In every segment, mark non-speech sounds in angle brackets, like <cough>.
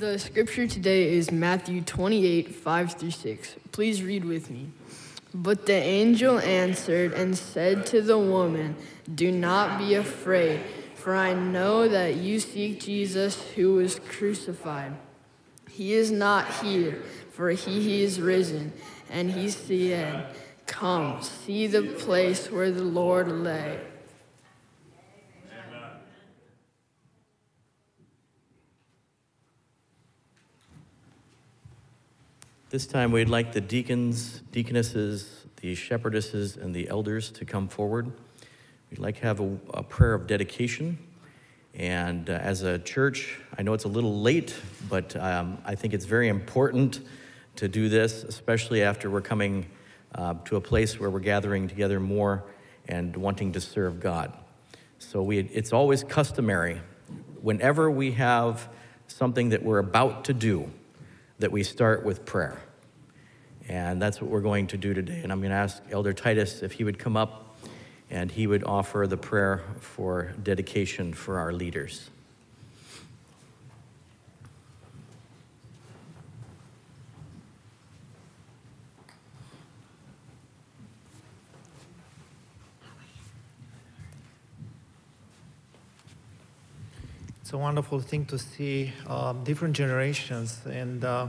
The scripture today is Matthew 28, 5 through 6. Please read with me. But the angel answered and said to the woman, Do not be afraid, for I know that you seek Jesus who was crucified. He is not here, for he, is risen, and he said, Come, see the place where the Lord lay. This time, we'd like the deacons, deaconesses, the shepherdesses, and the elders to come forward. We'd like to have a, a prayer of dedication. And uh, as a church, I know it's a little late, but um, I think it's very important to do this, especially after we're coming uh, to a place where we're gathering together more and wanting to serve God. So we, it's always customary whenever we have something that we're about to do that we start with prayer. And that's what we're going to do today. And I'm going to ask Elder Titus if he would come up and he would offer the prayer for dedication for our leaders. It's a wonderful thing to see um, different generations and uh,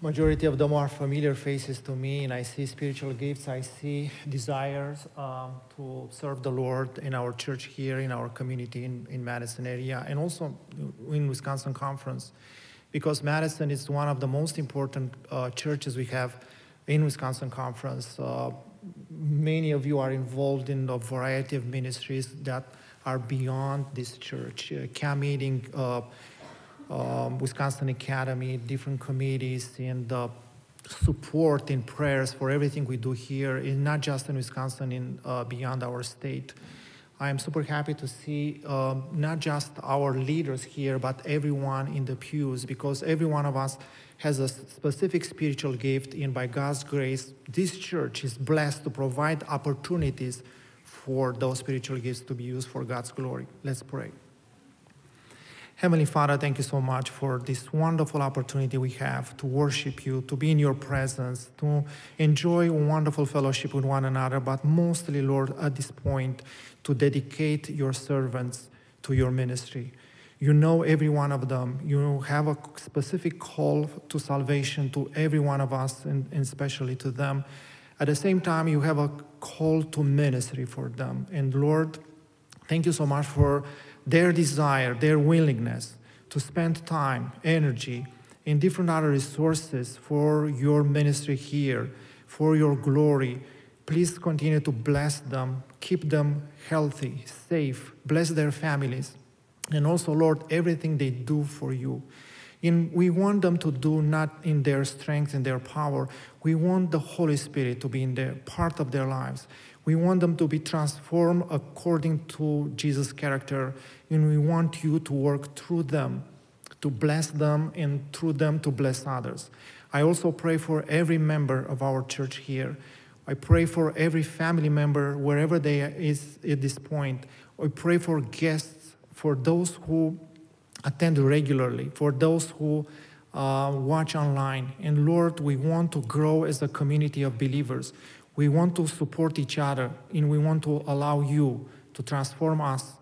majority of them are familiar faces to me and I see spiritual gifts, I see desires um, to serve the Lord in our church here, in our community in, in Madison area and also in Wisconsin Conference because Madison is one of the most important uh, churches we have in Wisconsin Conference. Uh, many of you are involved in a variety of ministries that are beyond this church. Uh, camp meeting, uh, um, Wisconsin Academy, different committees, and uh, support in prayers for everything we do here, in not just in Wisconsin, in uh, beyond our state. I am super happy to see um, not just our leaders here, but everyone in the pews, because every one of us has a specific spiritual gift, and by God's grace, this church is blessed to provide opportunities for those spiritual gifts to be used for God's glory. Let's pray. Heavenly Father, thank you so much for this wonderful opportunity we have to worship you, to be in your presence, to enjoy wonderful fellowship with one another, but mostly, Lord, at this point, to dedicate your servants to your ministry. You know every one of them. You have a specific call to salvation to every one of us, and, and especially to them. At the same time, you have a call to ministry for them. And Lord, thank you so much for their desire, their willingness to spend time, energy, and different other resources for your ministry here, for your glory. Please continue to bless them, keep them healthy, safe, bless their families, and also, Lord, everything they do for you. We want them to do not in their strength and their power. We want the Holy Spirit to be in their part of their lives. We want them to be transformed according to Jesus' character, and we want you to work through them, to bless them, and through them to bless others. I also pray for every member of our church here. I pray for every family member, wherever they is at this point. I pray for guests, for those who attend regularly, for those who uh, watch online. And Lord, we want to grow as a community of believers. We want to support each other, and we want to allow you to transform us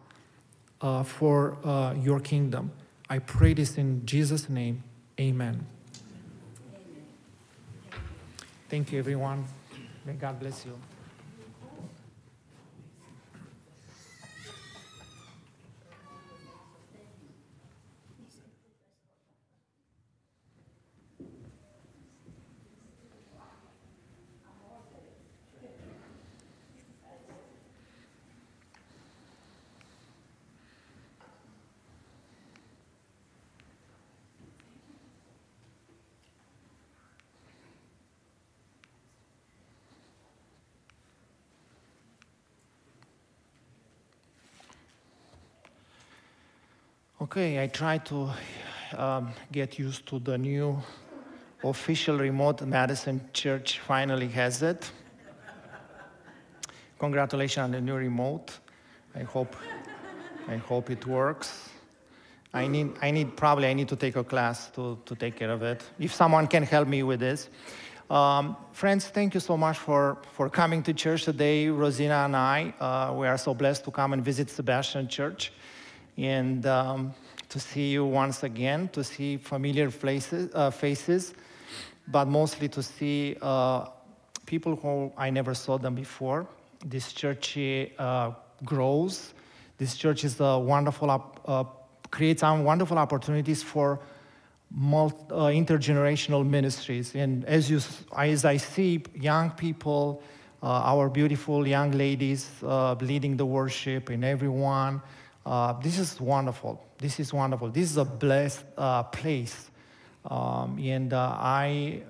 uh, for uh, your kingdom. I pray this in Jesus' name. Amen. Thank you, everyone. May God bless you. Okay, I try to um, get used to the new official remote Madison Church finally has it. Congratulations on the new remote. I hope, I hope it works. I need, I need probably I need to take a class to, to take care of it. If someone can help me with this. Um, friends, thank you so much for, for coming to church today. Rosina and I, uh, we are so blessed to come and visit Sebastian Church and um, to see you once again, to see familiar uh, faces, but mostly to see uh, people who I never saw them before. This church uh, grows. This church is a wonderful, uh, creates wonderful opportunities for multi, uh, intergenerational ministries. And as, you, as I see young people, uh, our beautiful young ladies leading the worship, and everyone, uh, this is wonderful. This is wonderful. This is a blessed uh, place. Um, and uh, I,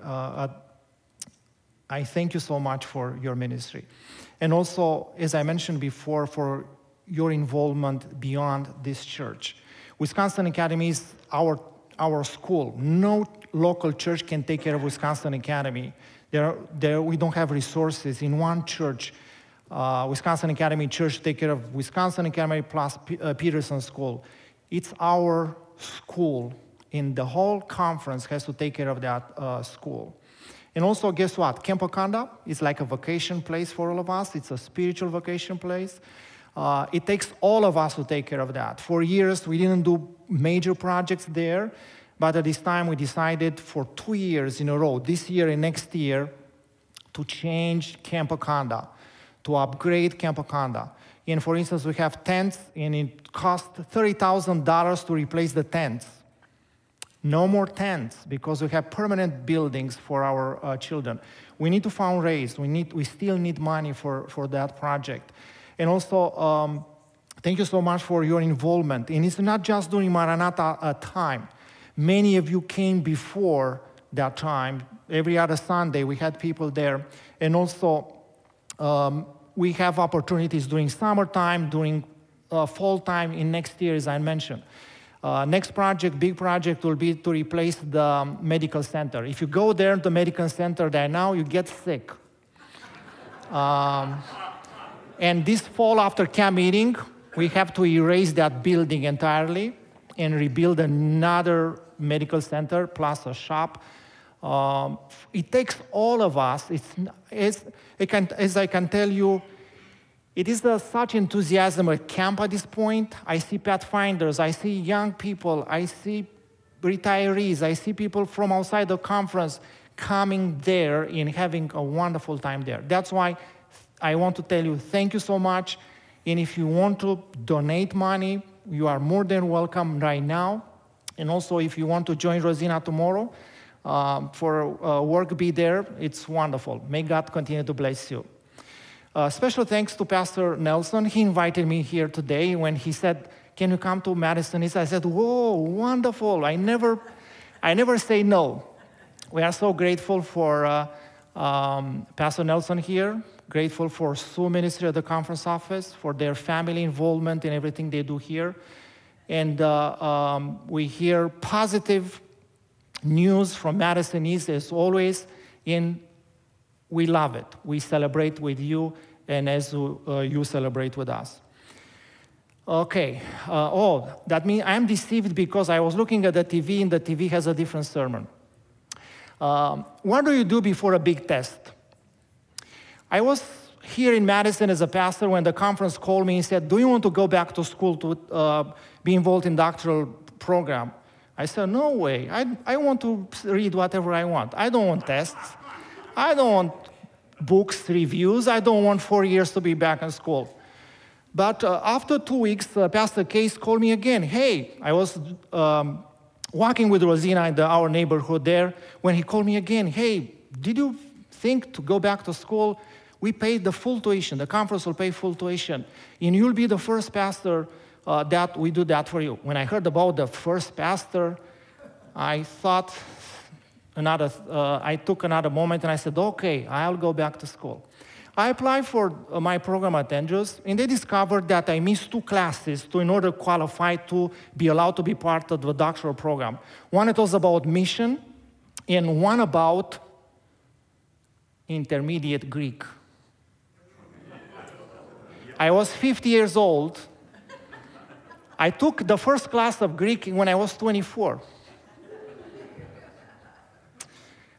I thank you so much for your ministry. And also, as I mentioned before, for your involvement beyond this church. Wisconsin Academy is our our school. No local church can take care of Wisconsin Academy. There, there, we don't have resources. In one church, uh, Wisconsin Academy Church take care of Wisconsin Academy plus P- uh, Peterson School. It's our school, and the whole conference has to take care of that uh, school. And also, guess what? Camp Wakonda is like a vacation place for all of us. It's a spiritual vacation place. Uh, it takes all of us to take care of that. For years, we didn't do major projects there, but at this time, we decided for two years in a row, this year and next year, to change Camp Wakonda, to upgrade Camp Wakonda. And for instance, we have tents, and it cost $30,000 to replace the tents. No more tents because we have permanent buildings for our uh, children. We need to fundraise. We, need, we still need money for, for that project. And also, um, thank you so much for your involvement. And it's not just during Maranatha uh, time. Many of you came before that time. Every other Sunday, we had people there. And also, um, we have opportunities during summertime, during uh, fall time in next year, as I mentioned. Uh, next project, big project, will be to replace the medical center. If you go there the medical center there now, you get sick. Um, and this fall, after camp meeting, we have to erase that building entirely and rebuild another medical center plus a shop. Um, it takes all of us. It's, it's, it can, as I can tell you, it is the, such enthusiasm at camp at this point. I see pathfinders, I see young people, I see retirees, I see people from outside the conference coming there and having a wonderful time there. That's why I want to tell you thank you so much. And if you want to donate money, you are more than welcome right now. And also, if you want to join Rosina tomorrow um, for uh, work, be there. It's wonderful. May God continue to bless you. Uh, special thanks to Pastor Nelson. He invited me here today when he said, "Can you come to Madison East?" I said, "Whoa, wonderful! I never, I never say no." We are so grateful for uh, um, Pastor Nelson here grateful for Sue Ministry at the conference office, for their family involvement in everything they do here. And uh, um, we hear positive news from Madison East as always, in we love it. We celebrate with you, and as uh, you celebrate with us. Okay, uh, oh, that means I'm deceived because I was looking at the TV, and the TV has a different sermon. Um, what do you do before a big test? I was here in Madison as a pastor when the conference called me and said, Do you want to go back to school to uh, be involved in doctoral program? I said, No way. I, I want to read whatever I want. I don't want tests. I don't want books, reviews. I don't want four years to be back in school. But uh, after two weeks, uh, Pastor Case called me again. Hey, I was um, walking with Rosina in the, our neighborhood there when he called me again. Hey, did you think to go back to school? We paid the full tuition. The conference will pay full tuition. And you'll be the first pastor uh, that we do that for you. When I heard about the first pastor, I thought another, uh, I took another moment and I said, okay, I'll go back to school. I applied for uh, my program at Andrews, and they discovered that I missed two classes to, in order to qualify to be allowed to be part of the doctoral program. One it was about mission, and one about intermediate Greek. I was 50 years old. I took the first class of Greek when I was 24.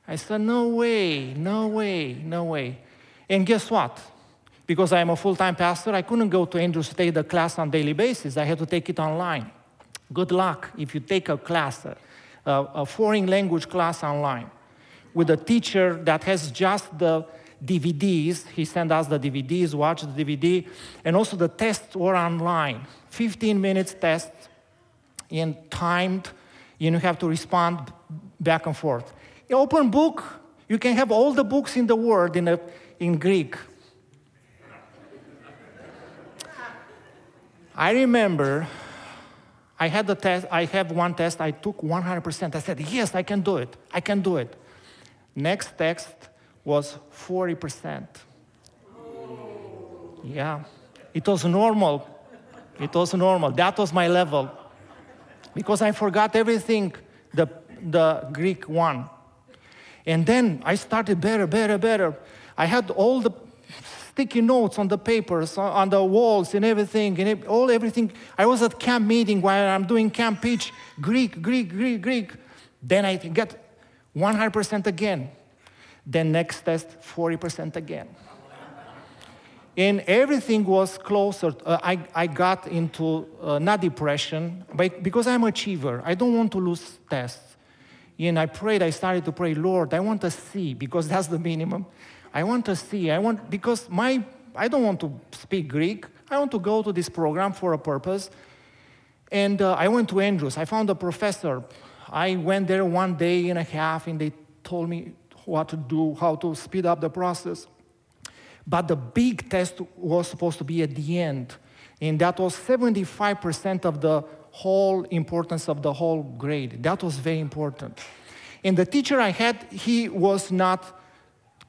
I said, no way, no way, no way. And guess what? Because I'm a full time pastor, I couldn't go to Andrews to take the class on daily basis. I had to take it online. Good luck if you take a class, a, a foreign language class online, with a teacher that has just the DVDs. He sent us the DVDs, watch the DVD, and also the tests were online. 15 minutes test and timed. And you have to respond back and forth. Open book, you can have all the books in the world in, a, in Greek. I remember I had the test, I have one test, I took 100%. I said, yes, I can do it. I can do it. Next text was 40%. Yeah, it was normal. It was normal. That was my level. Because I forgot everything, the, the Greek one. And then I started better, better, better. I had all the sticky notes on the papers, on the walls, and everything, and all everything. I was at camp meeting while I'm doing camp pitch, Greek, Greek, Greek, Greek. Then I get 100% again. Then next test, 40% again. And everything was closer. Uh, I, I got into uh, not depression, but because I'm an achiever, I don't want to lose tests. And I prayed, I started to pray, Lord, I want to see, because <laughs> that's the minimum. I want to see. I want, because my, I don't want to speak Greek. I want to go to this program for a purpose. And uh, I went to Andrews. I found a professor. I went there one day and a half, and they told me what to do, how to speed up the process. But the big test was supposed to be at the end. And that was 75% of the whole importance of the whole grade. That was very important. And the teacher I had, he was not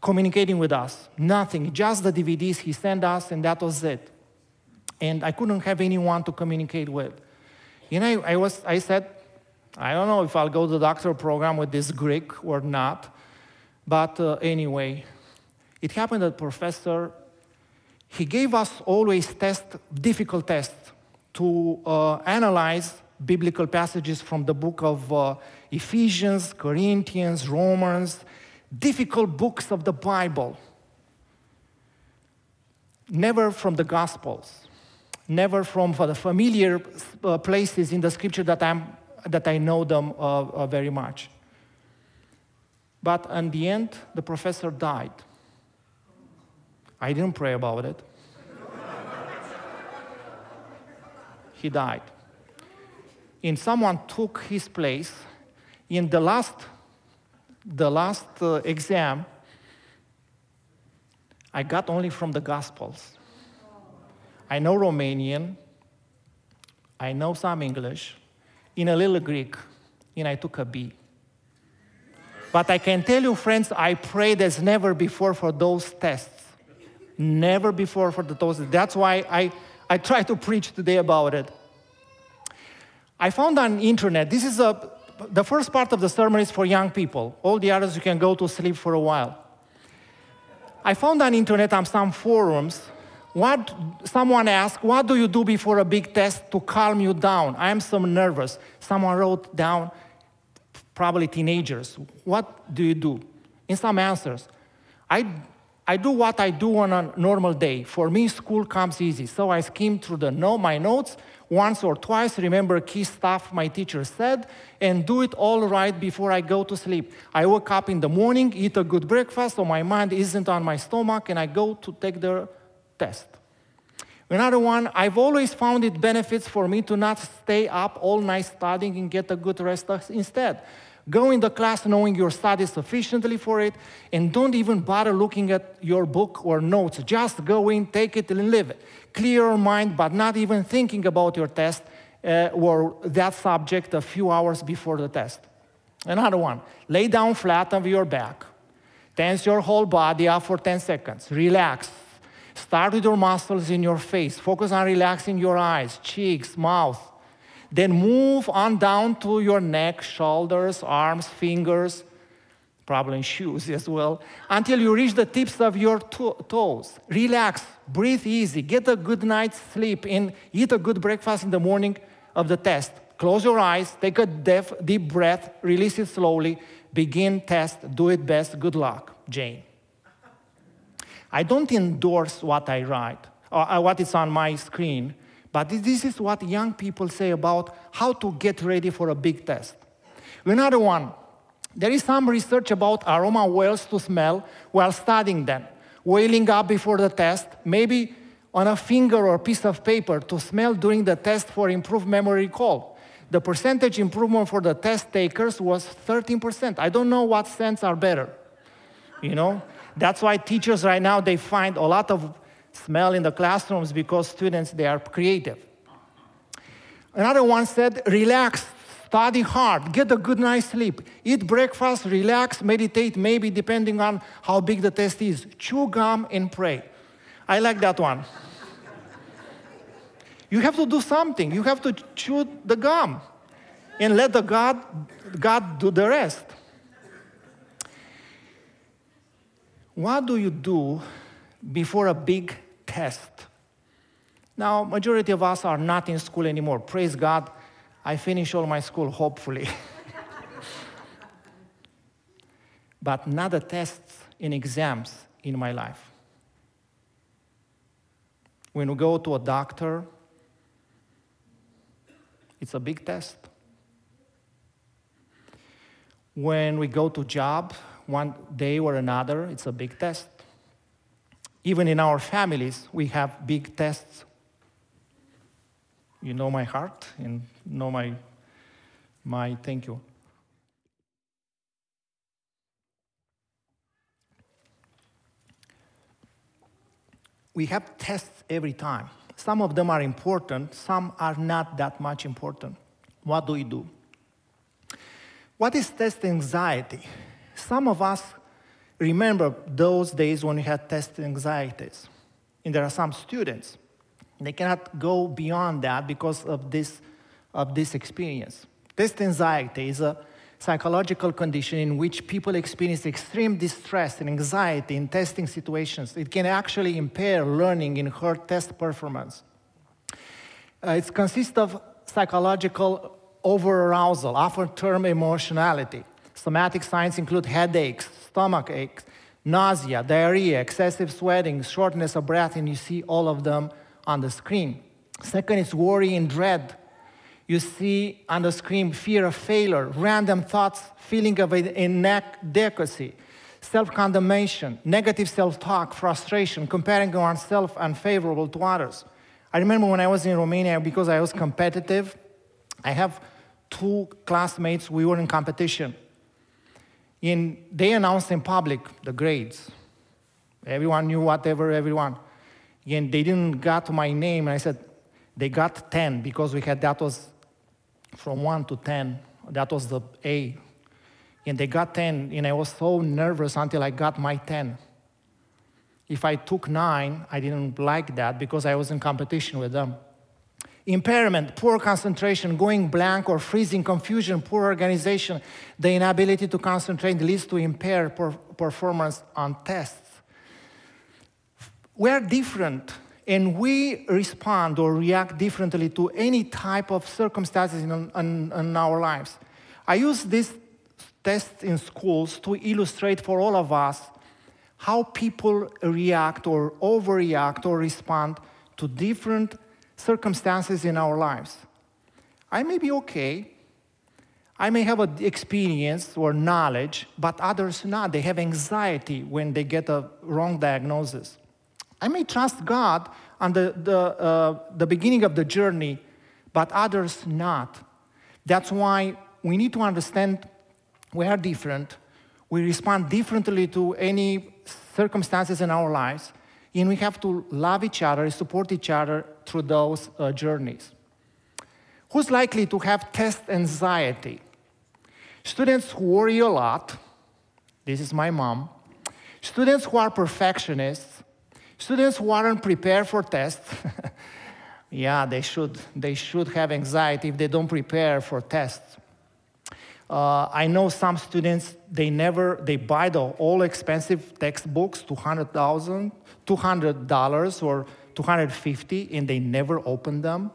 communicating with us, nothing, just the DVDs he sent us, and that was it. And I couldn't have anyone to communicate with. And I, I, was, I said, I don't know if I'll go to the doctoral program with this Greek or not, but uh, anyway, it happened that professor, he gave us always test, difficult tests to uh, analyze biblical passages from the book of uh, Ephesians, Corinthians, Romans, difficult books of the Bible. Never from the Gospels, never from the familiar uh, places in the scripture that, I'm, that I know them uh, uh, very much. But in the end, the professor died. I didn't pray about it. he died. And someone took his place. In the last, the last uh, exam, I got only from the Gospels. I know Romanian, I know some English, in a little Greek, and I took a B. But I can tell you, friends, I prayed as never before for those tests. Never before for the those. That's why I I try to preach today about it. I found on internet, this is a, the first part of the sermon is for young people. All the others you can go to sleep for a while. I found on internet on some forums, what someone asked, what do you do before a big test to calm you down? I am so nervous. Someone wrote down, probably teenagers, what do you do? In some answers, I I do what I do on a normal day. For me, school comes easy. So I skim through the no, my notes once or twice, remember key stuff my teacher said, and do it all right before I go to sleep. I wake up in the morning, eat a good breakfast, so my mind isn't on my stomach, and I go to take the test. Another one, I've always found it benefits for me to not stay up all night studying and get a good rest instead. Go in the class knowing you're studied sufficiently for it, and don't even bother looking at your book or notes. Just go in, take it, and live it. Clear your mind, but not even thinking about your test uh, or that subject a few hours before the test. Another one, lay down flat on your back. Tense your whole body up for 10 seconds. Relax. Start with your muscles in your face. Focus on relaxing your eyes, cheeks, mouth. Then move on down to your neck, shoulders, arms, fingers, probably shoes <laughs> as well, until you reach the tips of your to- toes. Relax, breathe easy, get a good night's sleep, and eat a good breakfast in the morning of the test. Close your eyes, take a deep, deep breath, release it slowly, begin test, do it best. Good luck, Jane. I don't endorse what I write or uh, what is on my screen, but this is what young people say about how to get ready for a big test. Another one, there is some research about aroma whales to smell while studying them. Wailing up before the test, maybe on a finger or piece of paper to smell during the test for improved memory recall. The percentage improvement for the test takers was 13%. I don't know what scents are better. You know? That's why teachers right now they find a lot of smell in the classrooms because students they are creative. Another one said, relax, study hard, get a good night's sleep, eat breakfast, relax, meditate, maybe depending on how big the test is, chew gum and pray. I like that one. you have to do something. You have to chew the gum and let the God, God do the rest. What do you do before a big test? Now, majority of us are not in school anymore. Praise God, I finish all my school, hopefully. <laughs> but not the tests and exams in my life. When we go to a doctor, it's a big test. When we go to job, one day or another, it's a big test. Even in our families, we have big tests. You know my heart and know my, my thank you. we have tests every time. Some of them are important, some are not that much important. What do we do? What is test anxiety? Some of us remember those days when we had test anxieties. And there are some students, they cannot go beyond that because of this, of this experience. Test anxiety is a psychological condition in which people experience extreme distress and anxiety in testing situations. It can actually impair learning and hurt test performance. Uh, it consists of psychological overarousal, often termed emotionality. Somatic signs include headaches, stomach aches, nausea, diarrhea, excessive sweating, shortness of breath, and you see all of them on the screen. Second is worry and dread, you see on the screen fear of failure, random thoughts, feeling of inadequacy, self condemnation, negative self talk, frustration, comparing oneself unfavorable to others. I remember when I was in Romania, because I was competitive, I have two classmates, we were in competition. And they announced in public the grades. Everyone knew whatever, everyone. And they didn't got my name, and I said, they got 10 because we had that was from 1 to 10. That was the A. And they got 10, and I was so nervous until I got my 10. If I took 9, I didn't like that because I was in competition with them. Impairment, poor concentration, going blank or freezing, confusion, poor organization, the inability to concentrate leads to impaired performance on tests. We're different and we respond or react differently to any type of circumstances in, in, in our lives. I use this test in schools to illustrate for all of us how people react or overreact or respond to different circumstances in our lives. I may be okay. I may have an experience or knowledge, but others not. They have anxiety when they get a wrong diagnosis. I may trust God on the, the, uh, the beginning of the journey, but others not. That's why we need to understand we are different. We respond differently to any circumstances in our lives, and we have to love each other, support each other through those uh, journeys. Who's likely to have test anxiety? Students who worry a lot. This is my mom. Students who are perfectionists Students who aren't prepared for tests, <laughs> yeah, they should, they should have anxiety if they don't prepare for tests. Uh, I know some students, they never, they buy the all expensive textbooks, $200,000, $200 or 250 and they never open them.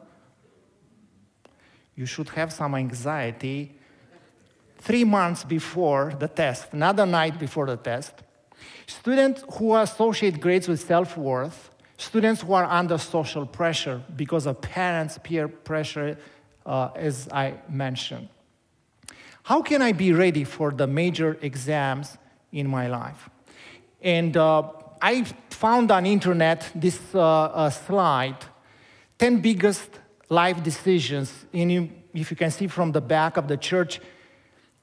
you should have some anxiety three months before the test, another night before the test. Students who associate grades with self worth, students who are under social pressure because of parents' peer pressure, uh, as I mentioned. How can I be ready for the major exams in my life? And uh, I found on internet this uh, slide 10 biggest life decisions. And if you can see from the back of the church,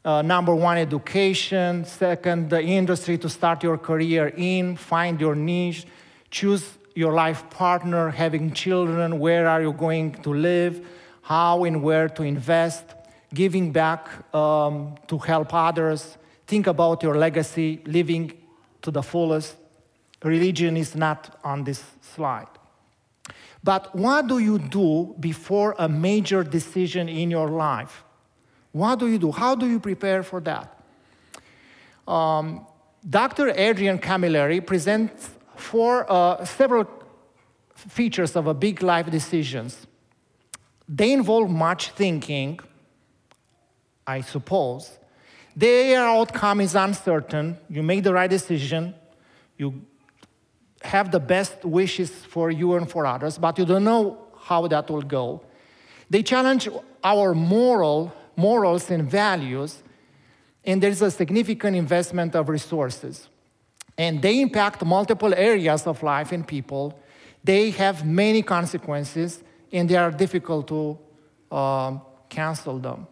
uh, number one, education. Second, the industry to start your career in, find your niche, choose your life partner, having children, where are you going to live, how and where to invest, giving back um, to help others, think about your legacy, living to the fullest. Religion is not on this slide. But what do you do before a major decision in your life? What do you do? How do you prepare for that? Um, Dr. Adrian Camilleri presents four, uh, several features of a big life decisions. They involve much thinking, I suppose. Their outcome is uncertain. You make the right decision, you have the best wishes for you and for others, but you don't know how that will go. They challenge our moral, morals and values, and there's a significant investment of resources. And they impact multiple areas of life and people. They have many consequences, and they are difficult to um, cancel them.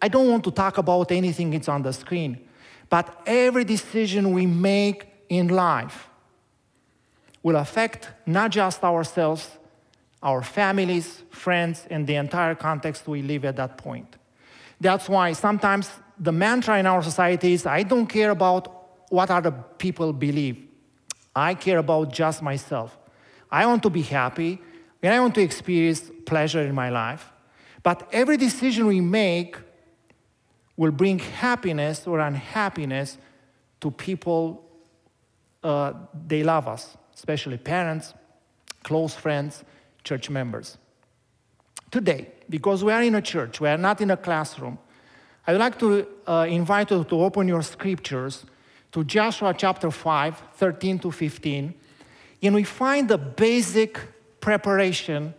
I don't want to talk about anything that's on the screen, but every decision we make in life will affect not just ourselves, our families, friends, and the entire context we live at that point. That's why sometimes the mantra in our society is I don't care about what other people believe. I care about just myself. I want to be happy and I want to experience pleasure in my life. But every decision we make will bring happiness or unhappiness to people uh, they love us especially parents, close friends, church members. Today, because we are in a church, we are not in a classroom, I would like to uh, invite you to open your scriptures to Joshua chapter 5, 13 to 15, and we find the basic preparation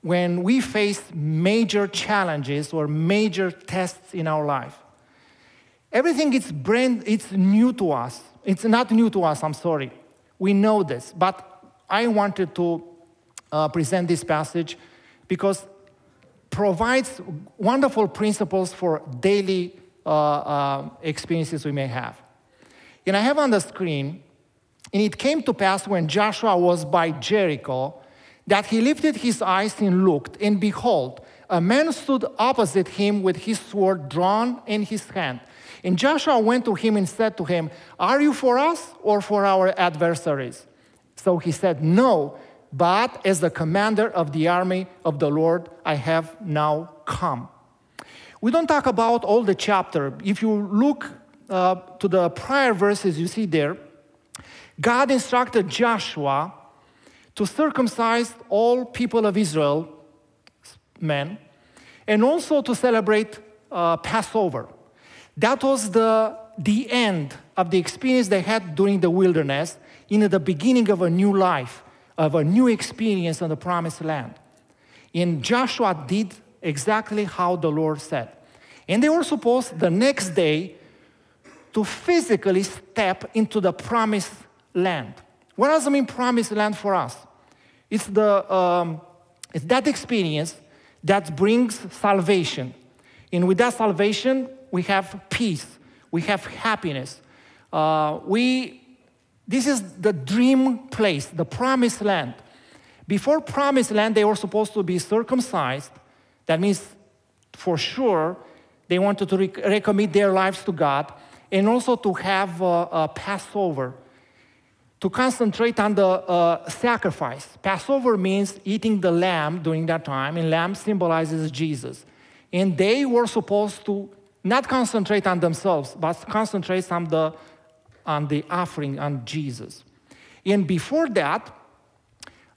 when we face major challenges or major tests in our life. Everything is brand, it's new to us. It's not new to us, I'm sorry. We know this, but I wanted to uh, present this passage because provides wonderful principles for daily uh, uh, experiences we may have. And I have on the screen, and it came to pass when Joshua was by Jericho that he lifted his eyes and looked, and behold, a man stood opposite him with his sword drawn in his hand. And Joshua went to him and said to him, Are you for us or for our adversaries? So he said, No, but as the commander of the army of the Lord, I have now come. We don't talk about all the chapter. If you look uh, to the prior verses you see there, God instructed Joshua to circumcise all people of Israel, men, and also to celebrate uh, Passover. That was the, the end of the experience they had during the wilderness, in the beginning of a new life, of a new experience on the promised land. And Joshua did exactly how the Lord said. And they were supposed the next day to physically step into the promised land. What does it mean, promised land for us? It's, the, um, it's that experience that brings salvation. And with that salvation, we have peace, we have happiness. Uh, we, this is the dream place, the promised land. Before promised land, they were supposed to be circumcised. That means, for sure, they wanted to re- recommit their lives to God and also to have a, a Passover, to concentrate on the uh, sacrifice. Passover means eating the lamb during that time, and lamb symbolizes Jesus. And they were supposed to not concentrate on themselves, but concentrate on the, on the offering on Jesus. And before that,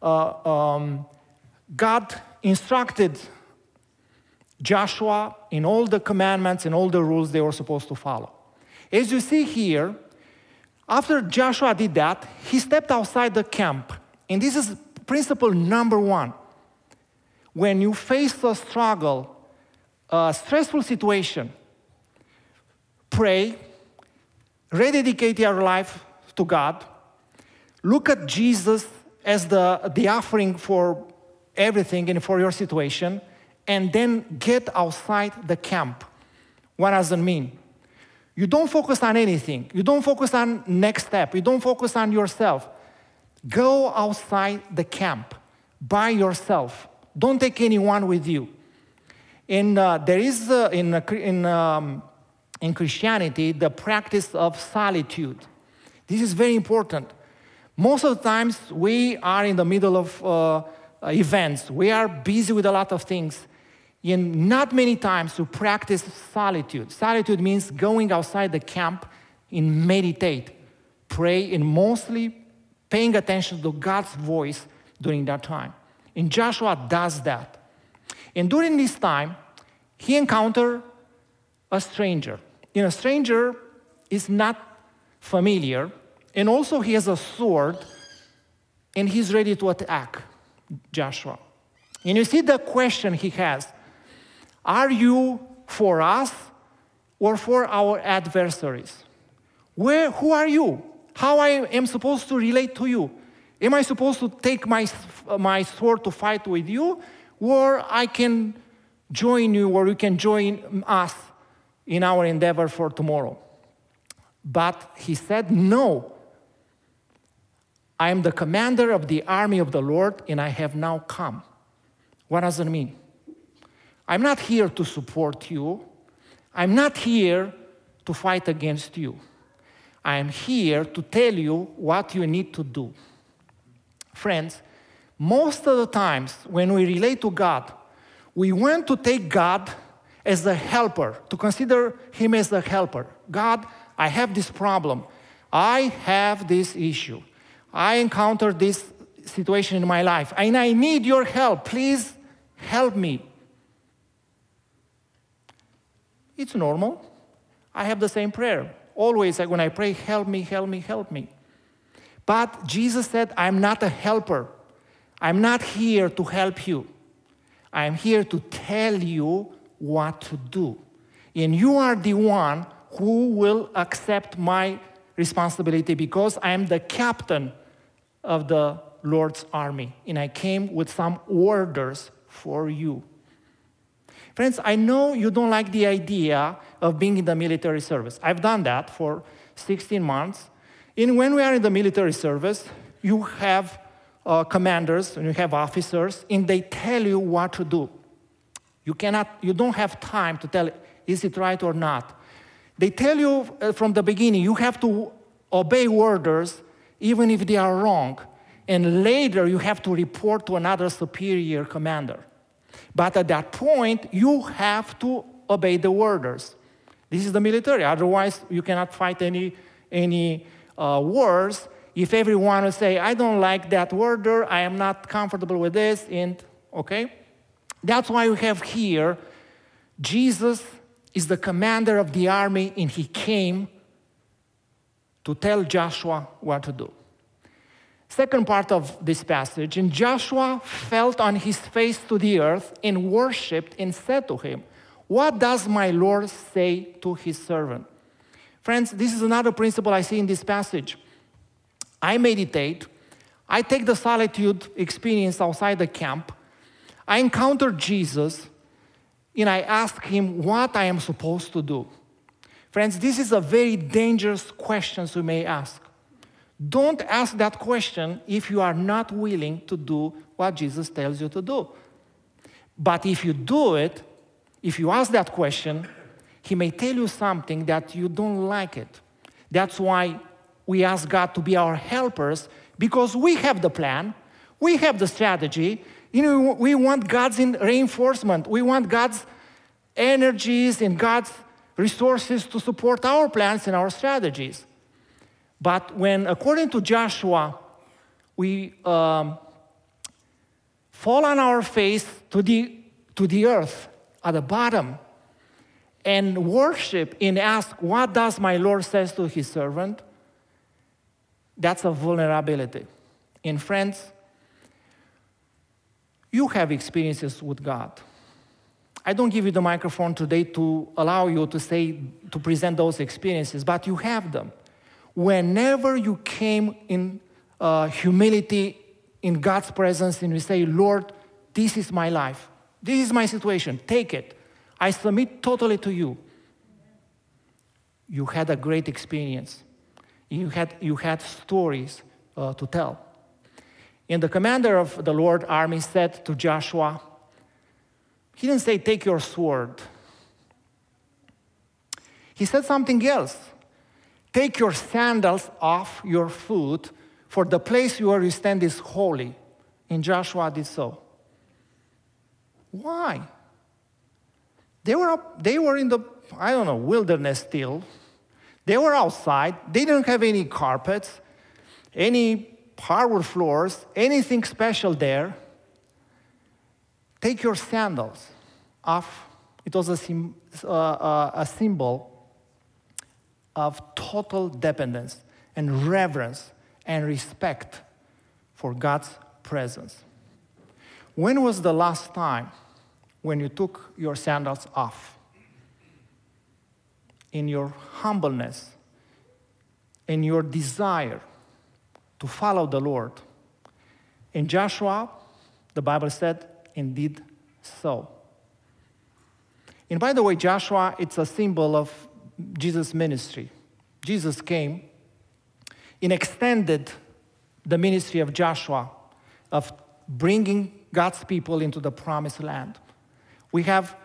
uh, um, God instructed Joshua in all the commandments and all the rules they were supposed to follow. As you see here, after Joshua did that, he stepped outside the camp. And this is principle number one. When you face a struggle, a stressful situation, pray, rededicate your life to God, look at Jesus as the, the offering for everything and for your situation, and then get outside the camp. What does it mean? You don't focus on anything. You don't focus on next step. You don't focus on yourself. Go outside the camp by yourself. Don't take anyone with you. And uh, there is uh, in, uh, in, um, in Christianity the practice of solitude. This is very important. Most of the times we are in the middle of uh, events. We are busy with a lot of things. And not many times to practice solitude. Solitude means going outside the camp and meditate, pray, and mostly paying attention to God's voice during that time. And Joshua does that. And during this time, he encountered a stranger. You know, stranger is not familiar, and also he has a sword, and he's ready to attack Joshua. And you see the question he has are you for us or for our adversaries? Where, who are you? How I am supposed to relate to you? Am I supposed to take my, my sword to fight with you? Or I can join you, or you can join us in our endeavor for tomorrow. But he said, No. I am the commander of the army of the Lord, and I have now come. What does it mean? I'm not here to support you. I'm not here to fight against you. I am here to tell you what you need to do. Friends, most of the times when we relate to God, we want to take God as the helper, to consider Him as the helper. God, I have this problem. I have this issue. I encountered this situation in my life, and I need your help. Please help me. It's normal. I have the same prayer. Always, when I pray, help me, help me, help me. But Jesus said, I'm not a helper. I'm not here to help you. I'm here to tell you what to do. And you are the one who will accept my responsibility because I am the captain of the Lord's army. And I came with some orders for you. Friends, I know you don't like the idea of being in the military service. I've done that for 16 months. And when we are in the military service, you have uh, commanders and you have officers, and they tell you what to do. You cannot, you don't have time to tell, is it right or not? They tell you uh, from the beginning, you have to obey orders even if they are wrong. And later, you have to report to another superior commander. But at that point, you have to obey the orders. This is the military. Otherwise, you cannot fight any, any uh, wars. If everyone will say, I don't like that order, I am not comfortable with this, and okay? That's why we have here Jesus is the commander of the army, and he came to tell Joshua what to do. Second part of this passage, and Joshua fell on his face to the earth and worshipped and said to him, What does my Lord say to his servant? Friends, this is another principle I see in this passage. I meditate, I take the solitude experience outside the camp, I encounter Jesus, and I ask him what I am supposed to do. Friends, this is a very dangerous question you may ask. Don't ask that question if you are not willing to do what Jesus tells you to do. But if you do it, if you ask that question, he may tell you something that you don't like it. That's why we ask God to be our helpers because we have the plan, we have the strategy. You know, we want God's reinforcement. We want God's energies and God's resources to support our plans and our strategies. But when, according to Joshua, we um, fall on our face to the, to the earth, at the bottom and worship and ask, What does my Lord says to his servant? That's a vulnerability. And friends, you have experiences with God. I don't give you the microphone today to allow you to say, to present those experiences, but you have them. Whenever you came in uh, humility in God's presence and you say, Lord, this is my life, this is my situation, take it. I submit totally to you. You had a great experience. You had, you had stories uh, to tell. And the commander of the Lord army said to Joshua, he didn't say, Take your sword. He said something else. Take your sandals off your foot, for the place where you stand is holy. And Joshua did so. Why? They were, up, they were in the, I don't know, wilderness still. They were outside. They didn't have any carpets, any hardwood floors, anything special there. Take your sandals off. It was a, uh, uh, a symbol of total dependence and reverence and respect for God's presence. When was the last time when you took your sandals off? In your humbleness, in your desire to follow the Lord. In Joshua, the Bible said, indeed so. And by the way, Joshua, it's a symbol of Jesus' ministry. Jesus came and extended the ministry of Joshua of bringing God's people into the promised land. We have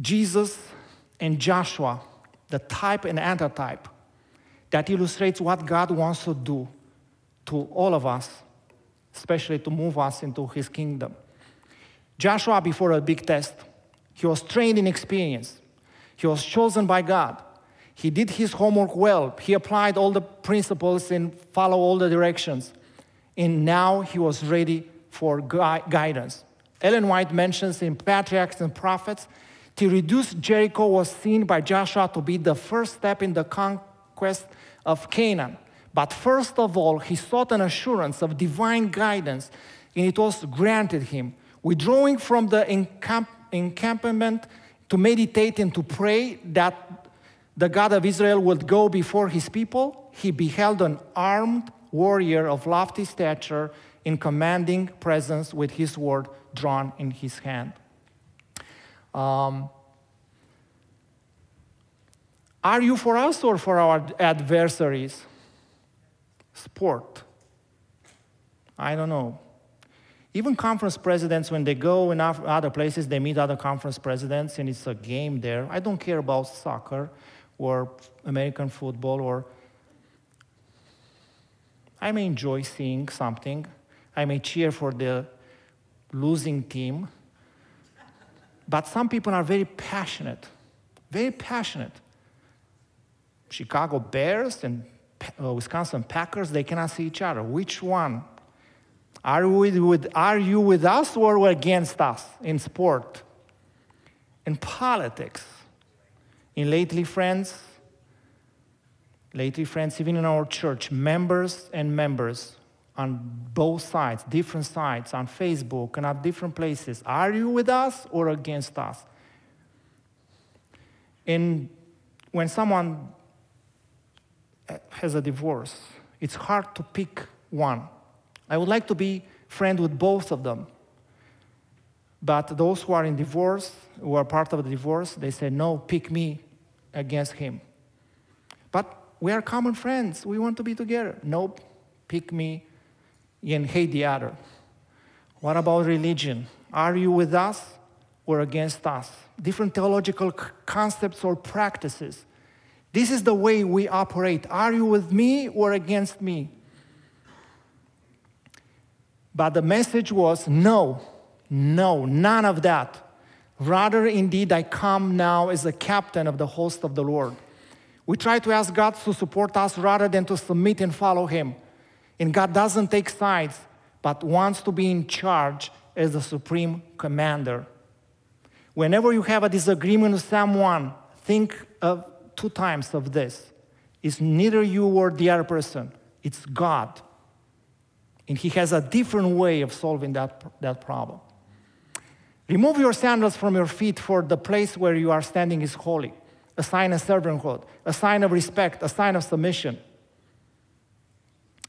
Jesus and Joshua, the type and antitype that illustrates what God wants to do to all of us, especially to move us into his kingdom. Joshua, before a big test, he was trained in experience. He was chosen by God. He did his homework well. He applied all the principles and followed all the directions. And now he was ready for gui- guidance. Ellen White mentions in Patriarchs and Prophets, to reduce Jericho was seen by Joshua to be the first step in the conquest of Canaan. But first of all, he sought an assurance of divine guidance, and it was granted him withdrawing from the encamp- encampment to meditate and to pray that the God of Israel would go before his people, he beheld an armed warrior of lofty stature in commanding presence with his sword drawn in his hand. Um, are you for us or for our adversaries? Sport. I don't know. Even conference presidents, when they go in other places, they meet other conference presidents and it's a game there. I don't care about soccer or American football or. I may enjoy seeing something. I may cheer for the losing team. But some people are very passionate, very passionate. Chicago Bears and uh, Wisconsin Packers, they cannot see each other. Which one are you, with, are you with us or against us in sport, in politics, in lately, friends? Lately, friends, even in our church, members and members on both sides, different sides, on Facebook and at different places, are you with us or against us? And when someone Uh, has a divorce, it's hard to pick one I would like to be friend with both of them. But those who are in divorce, who are part of the divorce, they say, no, pick me against him. But we are common friends. We want to be together. Nope, pick me and hate the other. What about religion? Are you with us or against us? Different theological concepts or practices. This is the way we operate. Are you with me or against me? But the message was no, no, none of that. Rather, indeed, I come now as a captain of the host of the Lord. We try to ask God to support us rather than to submit and follow Him. And God doesn't take sides, but wants to be in charge as the supreme commander. Whenever you have a disagreement with someone, think of two times of this. It's neither you or the other person, it's God. And He has a different way of solving that, that problem. Remove your sandals from your feet, for the place where you are standing is holy. A sign of servanthood, a sign of respect, a sign of submission.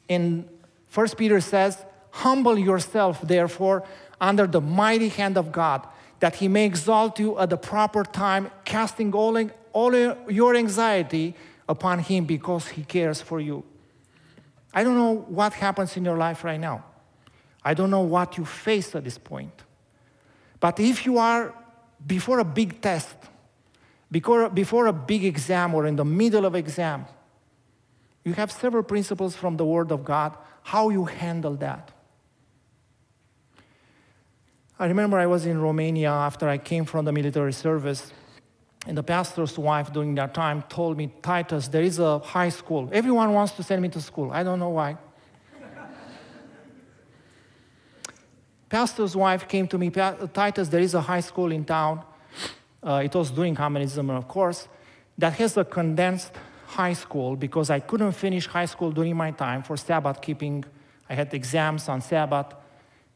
In 1 Peter says, Humble yourself, therefore, under the mighty hand of God, that he may exalt you at the proper time, casting all, all your anxiety upon him because he cares for you. I don't know what happens in your life right now. I don't know what you face at this point. But if you are before a big test, before, before a big exam or in the middle of exam, you have several principles from the Word of God how you handle that. I remember I was in Romania after I came from the military service, and the pastor's wife during that time told me, Titus, there is a high school. Everyone wants to send me to school. I don't know why. <laughs> pastor's wife came to me, Titus, there is a high school in town. Uh, it was during communism, of course, that has a condensed high school because I couldn't finish high school during my time for Sabbath keeping. I had exams on Sabbath,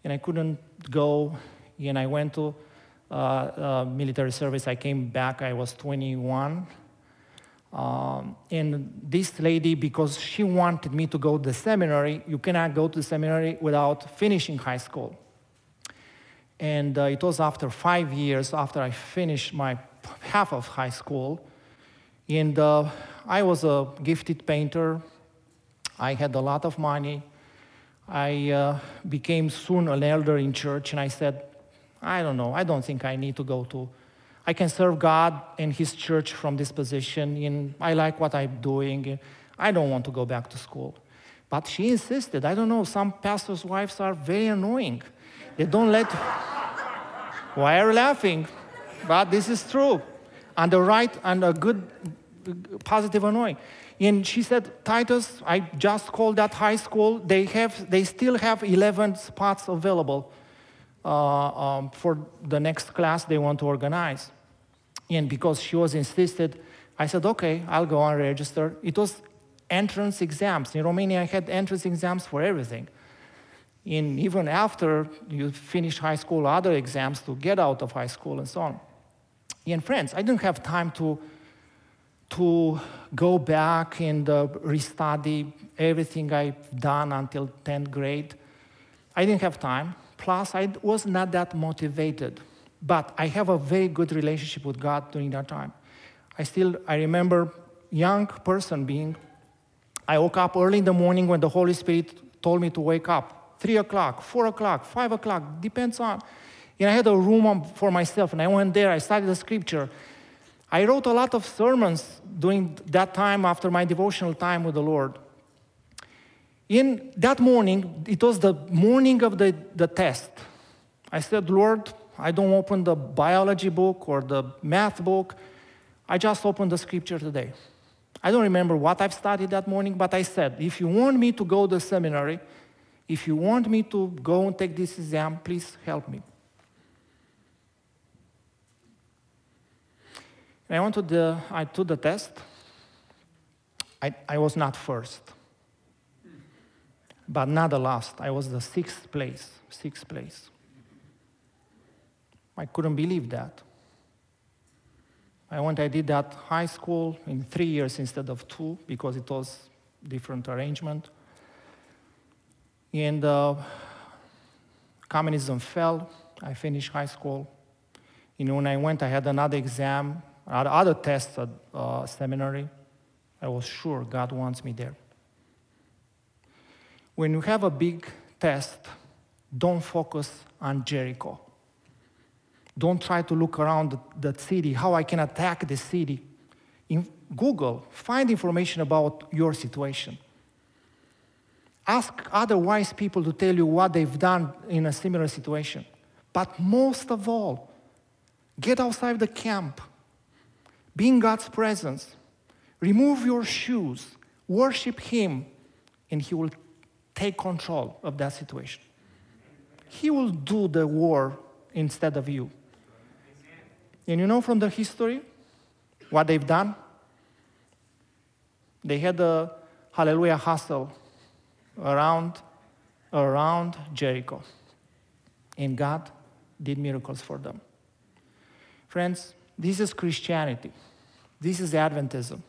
and I couldn't go. And I went to uh, uh, military service. I came back. I was 21. Um, and this lady, because she wanted me to go to the seminary, you cannot go to the seminary without finishing high school. And uh, it was after five years after I finished my half of high school. And uh, I was a gifted painter. I had a lot of money. I uh, became soon an elder in church, and I said, I don't know, I don't think I need to go to. I can serve God and His church from this position, In I like what I'm doing. I don't want to go back to school. But she insisted. I don't know, some pastors' wives are very annoying. They don't let. Why are you laughing? But this is true. And the right and a good, positive annoying. And she said, Titus, I just called that high school. They, have, they still have 11 spots available uh, um, for the next class they want to organize. And because she was insisted, I said, okay, I'll go and register. It was entrance exams. In Romania, I had entrance exams for everything. And even after you finish high school, other exams to get out of high school and so on. And friends, I didn't have time to, to go back and uh, restudy everything I've done until 10th grade. I didn't have time. Plus, I was not that motivated. But I have a very good relationship with God during that time. I still, I remember young person being, I woke up early in the morning when the Holy Spirit told me to wake up three o'clock, four o'clock, five o'clock, depends on. And I had a room for myself, and I went there, I studied the scripture. I wrote a lot of sermons during that time after my devotional time with the Lord. In that morning, it was the morning of the, the test. I said, Lord, I don't open the biology book or the math book. I just opened the scripture today. I don't remember what I've studied that morning, but I said, if you want me to go to the seminary, if you want me to go and take this exam, please help me. And I went to the, I took the test. I, I was not first, but not the last. I was the sixth place, sixth place. I couldn't believe that. I went, I did that high school in three years instead of two because it was different arrangement. And uh, communism fell. I finished high school. You know, when I went, I had another exam, other tests at uh, seminary. I was sure God wants me there. When you have a big test, don't focus on Jericho. Don't try to look around the city, how I can attack the city. In Google, find information about your situation. Ask other wise people to tell you what they've done in a similar situation. But most of all, get outside the camp, be in God's presence, remove your shoes, worship Him, and He will take control of that situation. He will do the war instead of you. And you know from the history what they've done? They had a hallelujah hustle around, around Jericho. And God did miracles for them. Friends, this is Christianity. This is Adventism.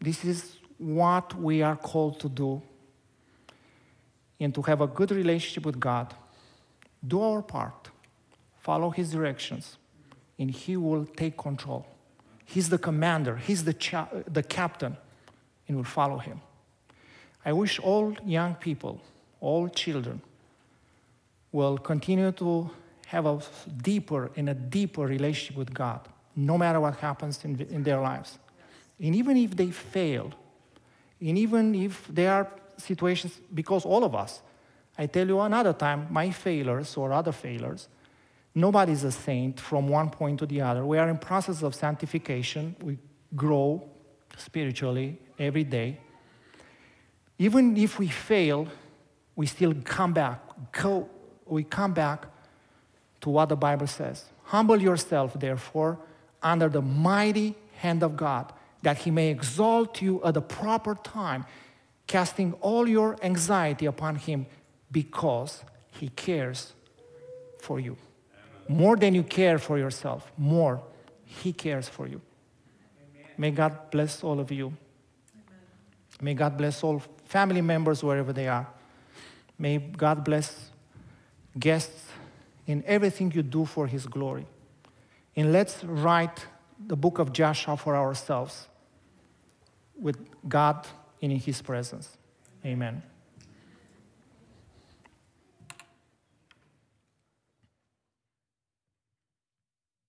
This is what we are called to do and to have a good relationship with God. Do our part, follow His directions, and He will take control. He's the commander, He's the, cha- the captain, and we'll follow Him. I wish all young people, all children, will continue to have a deeper and a deeper relationship with God, no matter what happens in, in their lives. And even if they fail, and even if they are situations, because all of us, I tell you another time, my failures or other failures, nobody's a saint from one point to the other. We are in process of sanctification. We grow spiritually every day. Even if we fail, we still come back. Go, we come back to what the Bible says. Humble yourself, therefore, under the mighty hand of God, that he may exalt you at the proper time, casting all your anxiety upon him because he cares for you. More than you care for yourself, more he cares for you. May God bless all of you. May God bless all family members wherever they are. May God bless guests in everything you do for his glory. And let's write the book of Joshua for ourselves with God in his presence. Amen.